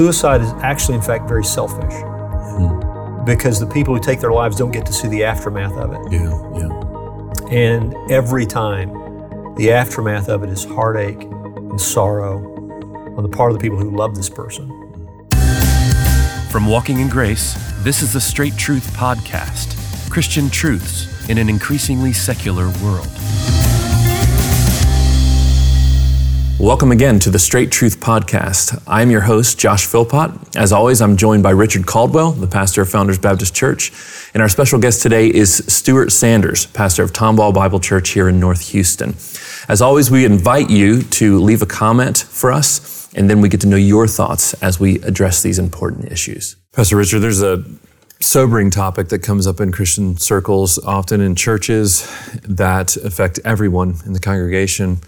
Suicide is actually, in fact, very selfish hmm. because the people who take their lives don't get to see the aftermath of it. Yeah, yeah. And every time, the aftermath of it is heartache and sorrow on the part of the people who love this person. From Walking in Grace, this is the Straight Truth Podcast Christian truths in an increasingly secular world. Welcome again to the Straight Truth Podcast. I'm your host, Josh Philpot. As always, I'm joined by Richard Caldwell, the pastor of Founders Baptist Church. And our special guest today is Stuart Sanders, pastor of Tomball Bible Church here in North Houston. As always, we invite you to leave a comment for us, and then we get to know your thoughts as we address these important issues. Pastor Richard, there's a sobering topic that comes up in Christian circles, often in churches, that affect everyone in the congregation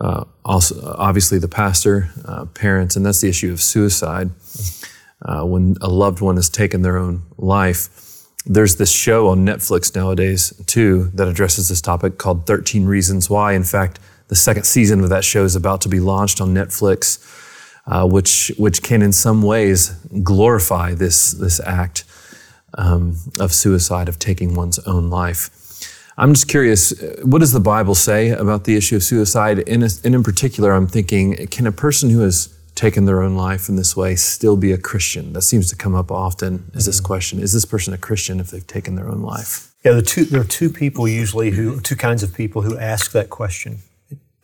uh, also obviously the pastor, uh, parents, and that's the issue of suicide. Uh, when a loved one has taken their own life, there's this show on Netflix nowadays too that addresses this topic called 13 Reasons Why. In fact, the second season of that show is about to be launched on Netflix, uh, which which can in some ways glorify this this act um, of suicide of taking one's own life. I'm just curious, what does the Bible say about the issue of suicide? And in, in particular, I'm thinking, can a person who has taken their own life in this way still be a Christian? That seems to come up often is this mm-hmm. question. Is this person a Christian if they've taken their own life? Yeah, the two, there are two people usually who, two kinds of people who ask that question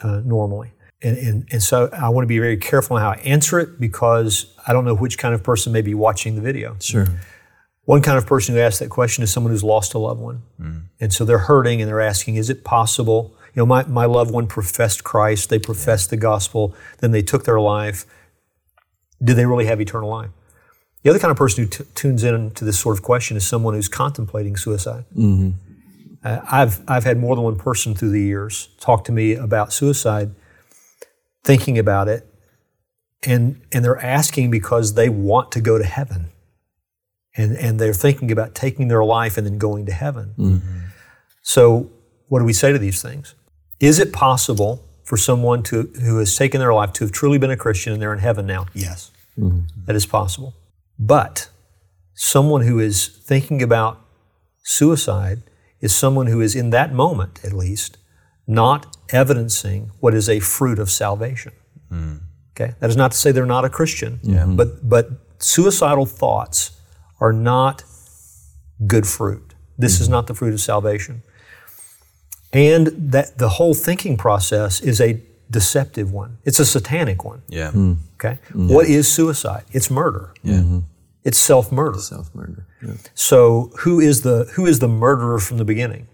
uh, normally. And, and, and so I want to be very careful on how I answer it because I don't know which kind of person may be watching the video. Sure. One kind of person who asks that question is someone who's lost a loved one. Mm. And so they're hurting and they're asking, is it possible? You know, my, my loved one professed Christ, they professed the gospel, then they took their life. Do they really have eternal life? The other kind of person who t- tunes in to this sort of question is someone who's contemplating suicide. Mm-hmm. Uh, I've, I've had more than one person through the years talk to me about suicide, thinking about it, and, and they're asking because they want to go to heaven and, and they're thinking about taking their life and then going to heaven. Mm-hmm. So, what do we say to these things? Is it possible for someone to, who has taken their life to have truly been a Christian and they're in heaven now? Yes, mm-hmm. that is possible. But someone who is thinking about suicide is someone who is, in that moment at least, not evidencing what is a fruit of salvation. Mm. Okay, that is not to say they're not a Christian, yeah. but but suicidal thoughts are not good fruit. This mm-hmm. is not the fruit of salvation. And that the whole thinking process is a deceptive one. It's a satanic one. Yeah. Mm. Okay. Mm. What is suicide? It's murder. Yeah. Mm-hmm. It's self-murder. Self-murder. Yeah. So who is the who is the murderer from the beginning?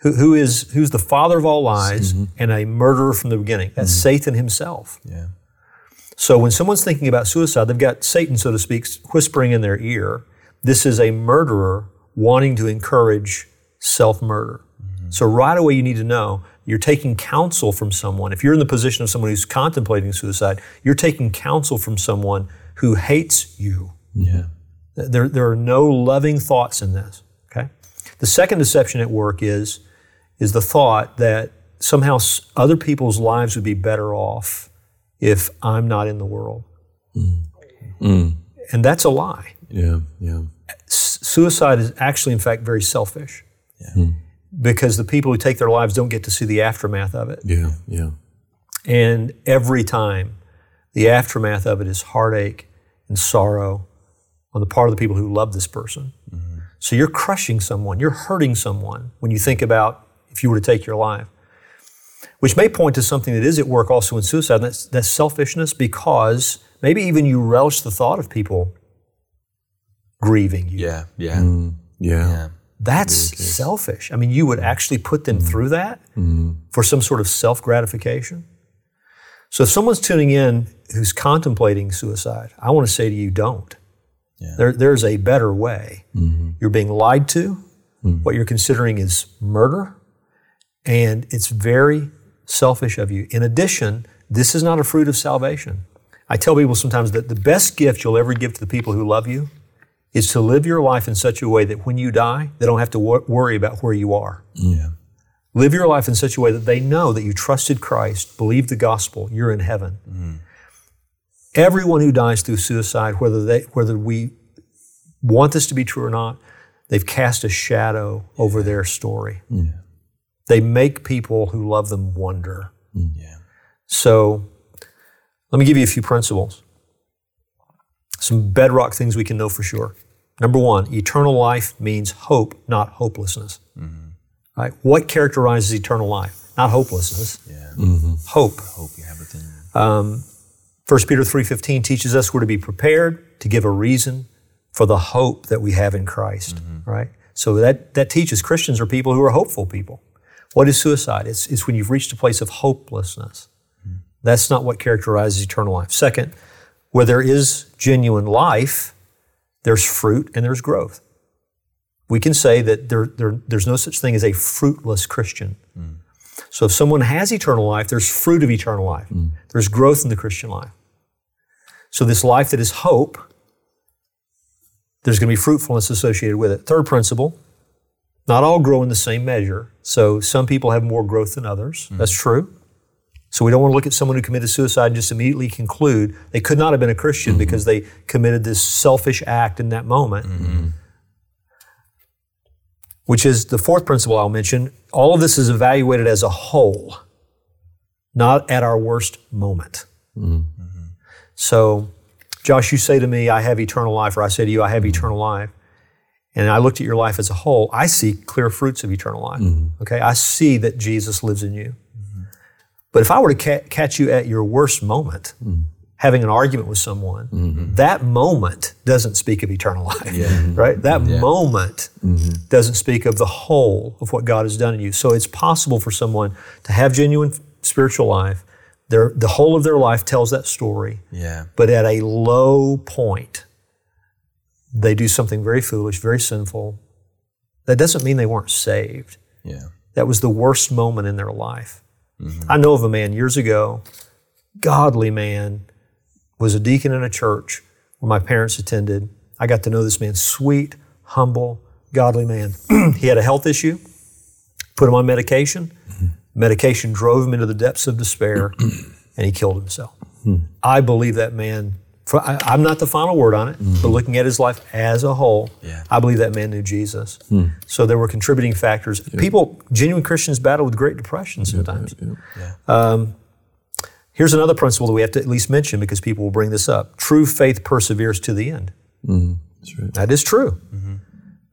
Who, who is who's the father of all lies mm-hmm. and a murderer from the beginning? That's mm-hmm. Satan himself. Yeah. So when someone's thinking about suicide, they've got Satan, so to speak, whispering in their ear. This is a murderer wanting to encourage self murder. Mm-hmm. So right away, you need to know you're taking counsel from someone. If you're in the position of someone who's contemplating suicide, you're taking counsel from someone who hates you. Yeah. There, there are no loving thoughts in this. Okay. The second deception at work is, is the thought that somehow other people's lives would be better off if I'm not in the world. Mm. Mm. And that's a lie. Yeah, yeah. suicide is actually, in fact, very selfish. Yeah. Mm. Because the people who take their lives don't get to see the aftermath of it. Yeah, yeah. And every time, the aftermath of it is heartache and sorrow on the part of the people who love this person. Mm-hmm. So you're crushing someone, you're hurting someone when you think about if you were to take your life which may point to something that is at work also in suicide. And that's, that's selfishness because maybe even you relish the thought of people grieving you. Yeah, yeah, mm, yeah. yeah. That's selfish. I mean, you would actually put them mm. through that mm. for some sort of self gratification. So if someone's tuning in who's contemplating suicide, I want to say to you, don't. Yeah. There, there's a better way. Mm-hmm. You're being lied to. Mm. What you're considering is murder. And it's very selfish of you. In addition, this is not a fruit of salvation. I tell people sometimes that the best gift you'll ever give to the people who love you is to live your life in such a way that when you die, they don't have to wor- worry about where you are. Yeah. Live your life in such a way that they know that you trusted Christ, believed the gospel, you're in heaven. Mm. Everyone who dies through suicide, whether they whether we want this to be true or not, they've cast a shadow over their story. They make people who love them wonder. Mm, yeah. So let me give you a few principles. Some bedrock things we can know for sure. Number one, eternal life means hope, not hopelessness. Mm-hmm. Right? What characterizes eternal life? Not hopelessness. Yeah. Mm-hmm. Hope. Hope you have within you. 1 Peter 3.15 teaches us we're to be prepared to give a reason for the hope that we have in Christ, mm-hmm. right? So that, that teaches Christians are people who are hopeful people. What is suicide? It's, it's when you've reached a place of hopelessness. That's not what characterizes eternal life. Second, where there is genuine life, there's fruit and there's growth. We can say that there, there, there's no such thing as a fruitless Christian. So if someone has eternal life, there's fruit of eternal life. There's growth in the Christian life. So this life that is hope, there's going to be fruitfulness associated with it. Third principle, not all grow in the same measure. So some people have more growth than others. Mm-hmm. That's true. So we don't want to look at someone who committed suicide and just immediately conclude they could not have been a Christian mm-hmm. because they committed this selfish act in that moment. Mm-hmm. Which is the fourth principle I'll mention. All of this is evaluated as a whole, not at our worst moment. So, Josh, you say to me, I have eternal life, or I say to you, I have eternal life. And I looked at your life as a whole, I see clear fruits of eternal life. Mm-hmm. Okay, I see that Jesus lives in you. But if I were to ca- catch you at your worst moment, mm-hmm. having an argument with someone, mm-hmm. that moment doesn't speak of eternal life, right? That moment doesn't speak of the whole of what God has done in you. So it's possible for someone to have genuine spiritual life. Their, the whole of their life tells that story, Yeah. but at a low point, they do something very foolish, very sinful. That doesn't mean they weren't saved. Yeah. That was the worst moment in their life. Mm-hmm. I know of a man years ago, godly man, was a deacon in a church where my parents attended. I got to know this man, sweet, humble, godly man. he had a health issue, put him on medication. Medication drove him into the depths of despair, and he killed himself. Hmm. I believe that man. For, I, I'm not the final word on it, but looking at his life as a whole, Yeah. I believe that man knew Jesus. So there were contributing factors. People, genuine Christians, battle with Great Depression sometimes. Um, here's another principle that we have to at least mention because people will bring this up. True faith perseveres to the end. That's right. That is true.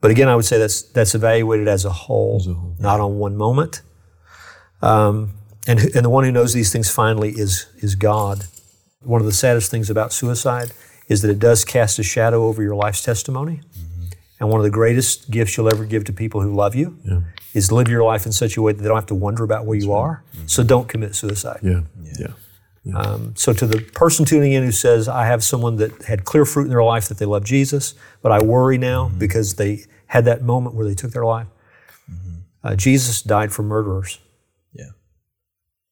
But again, I would say that's that's evaluated as a whole, not on one moment. Um, and and the one who knows these things finally is is God. One of the saddest things about suicide is that it does cast a shadow over your life's testimony. And one of the greatest gifts you'll ever give to people who love you is live your life in such a way that they don't have to wonder about where you are. So don't commit suicide. Yeah. Yeah. Um, so to the person tuning in who says, I have someone that had clear fruit in their life that they love Jesus, but I worry now because they had that moment where they took their life. Uh, Jesus died for murderers. Yeah.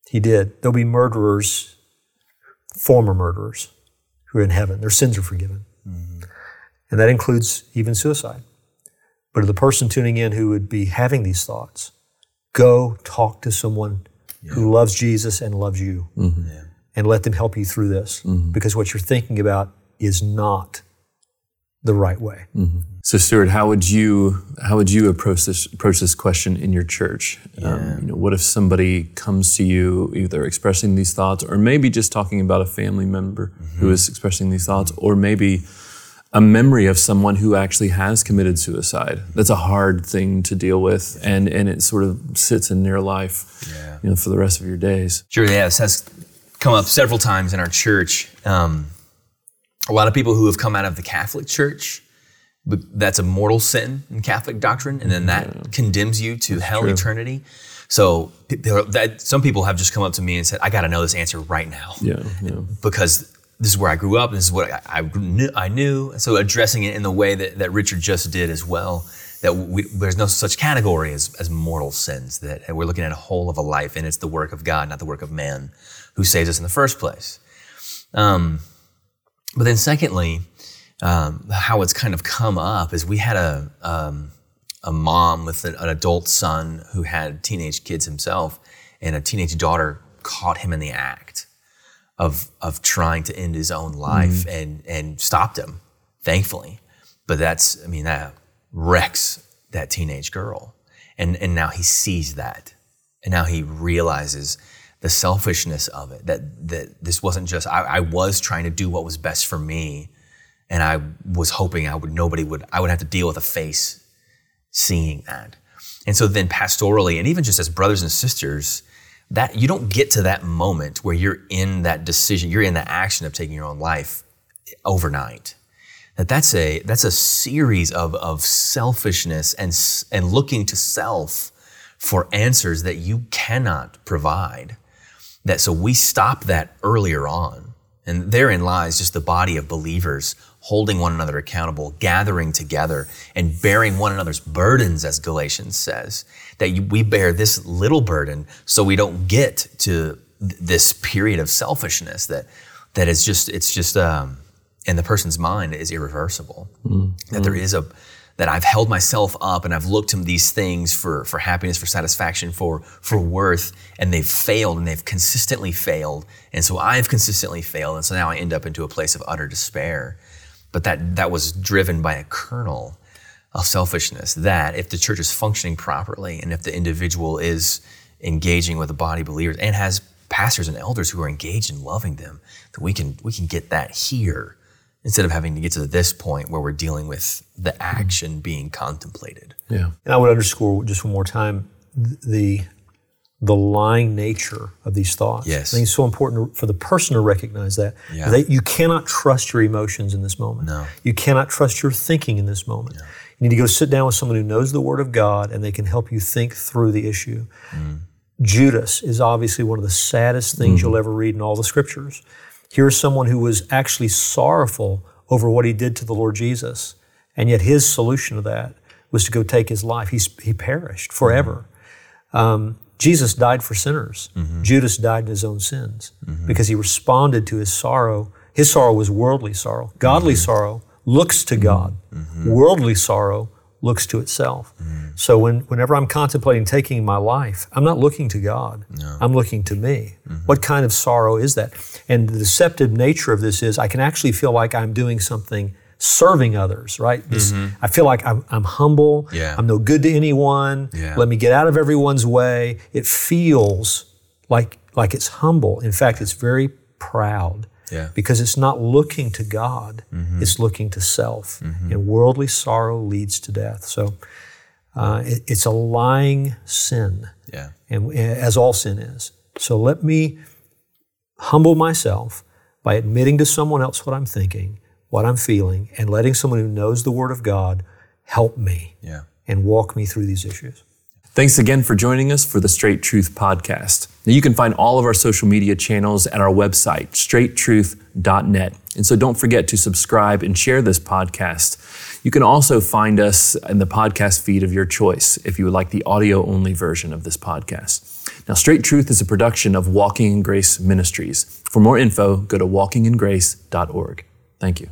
He did. There'll be murderers, former murderers, who are in heaven. Their sins are forgiven. And that includes even suicide. But to the person tuning in who would be having these thoughts, go talk to someone who loves Jesus and loves you mm-hmm. and let them help you through this mm-hmm. because what you're thinking about is not the right way. So, Stuart, how would you how would you approach this approach this question in your church? Um, you know, what if somebody comes to you either expressing these thoughts, or maybe just talking about a family member who is expressing these thoughts, or maybe a memory of someone who actually has committed suicide? That's a hard thing to deal with, and and it sort of sits in their life, Yeah. you know, for the rest of your days. Sure, yeah, this has come up several times in our church. Um, a lot of people who have come out of the Catholic Church, but that's a mortal sin in Catholic doctrine, and then that condemns you to hell eternity. So that, some people have just come up to me and said, "I got to know this answer right now." Yeah, yeah, because this is where I grew up. And this is what I, I knew. I knew. So addressing it in the way that, that Richard just did as well. That we, there's no such category as, as mortal sins. That we're looking at a whole of a life, and it's the work of God, not the work of man, who saves us in the first place. Um, but then, secondly, um, how it's kind of come up is we had a um, a mom with an, an adult son who had teenage kids himself, and a teenage daughter caught him in the act of of trying to end his own life and and stopped him, thankfully. But that's I mean that wrecks that teenage girl. And and now he sees that. And now he realizes the selfishness of it, that that this wasn't just I, I was trying to do what was best for me. And I was hoping I would nobody would I would have to deal with a face seeing that. And so then pastorally and even just as brothers and sisters, that you don't get to that moment where you're in that decision, you're in the action of taking your own life overnight. That that's a that's a series of of selfishness and and looking to self for answers that you cannot provide. That so we stop that earlier on. And therein lies just the body of believers holding one another accountable, gathering together, and bearing one another's burdens, as Galatians says. That you, we bear this little burden so we don't get to th- this period of selfishness that that is just it's just um, in the person's mind is irreversible. That there is a that I've held myself up and I've looked to these things for, for happiness, for satisfaction, for, for worth, and they've failed and they've consistently failed. And so I've consistently failed. And so now I end up into a place of utter despair. But that, that was driven by a kernel of selfishness that if the church is functioning properly and if the individual is engaging with the body believers and has pastors and elders who are engaged in loving them, that we can, we can get that here instead of having to get to this point where we're dealing with the mm-hmm. action being contemplated. Yeah. And I would underscore just one more time the the lying nature of these thoughts. Yes. I think it's so important for the person to recognize that. Yeah. That you cannot trust your emotions in this moment. No. You cannot trust your thinking in this moment. You need to go sit down with someone who knows the Word of God and they can help you think through the issue. Mm. Judas is obviously one of the saddest things mm-hmm. you'll ever read in all the scriptures. Here's someone who was actually sorrowful over what he did to the Lord Jesus, and yet his solution to that was to go take his life. He's, he perished forever. Um, Jesus died for sinners. Mm-hmm. Judas died in his own sins because he responded to his sorrow. His sorrow was worldly sorrow. Godly mm-hmm. sorrow looks to God. Mm-hmm. Worldly sorrow looks to itself. Mm. So when, whenever I'm contemplating taking my life, I'm not looking to God. I'm looking to me. Mm-hmm. What kind of sorrow is that? And the deceptive nature of this is I can actually feel like I'm doing something serving others, right? This, mm-hmm. I feel like I'm, I'm humble. Yeah. I'm no good to anyone. Yeah. Let me get out of everyone's way. It feels like, like it's humble. In fact, it's very proud Yeah. because it's not looking to God, mm-hmm. it's looking to self. Mm-hmm. And worldly sorrow leads to death. So uh, it- it's a lying sin, Yeah. and uh, as all sin is. So let me humble myself by admitting to someone else what I'm thinking, what I'm feeling, and letting someone who knows the Word of God help me Yeah. and walk me through these issues. Thanks again for joining us for the Straight Truth Podcast. Now, you can find all of our social media channels at our website, straighttruth.net. And so don't forget to subscribe and share this podcast. You can also find us in the podcast feed of your choice if you would like the audio only version of this podcast. Now, Straight Truth is a production of Walking in Grace Ministries. For more info, go to walkingingrace.org. Thank you.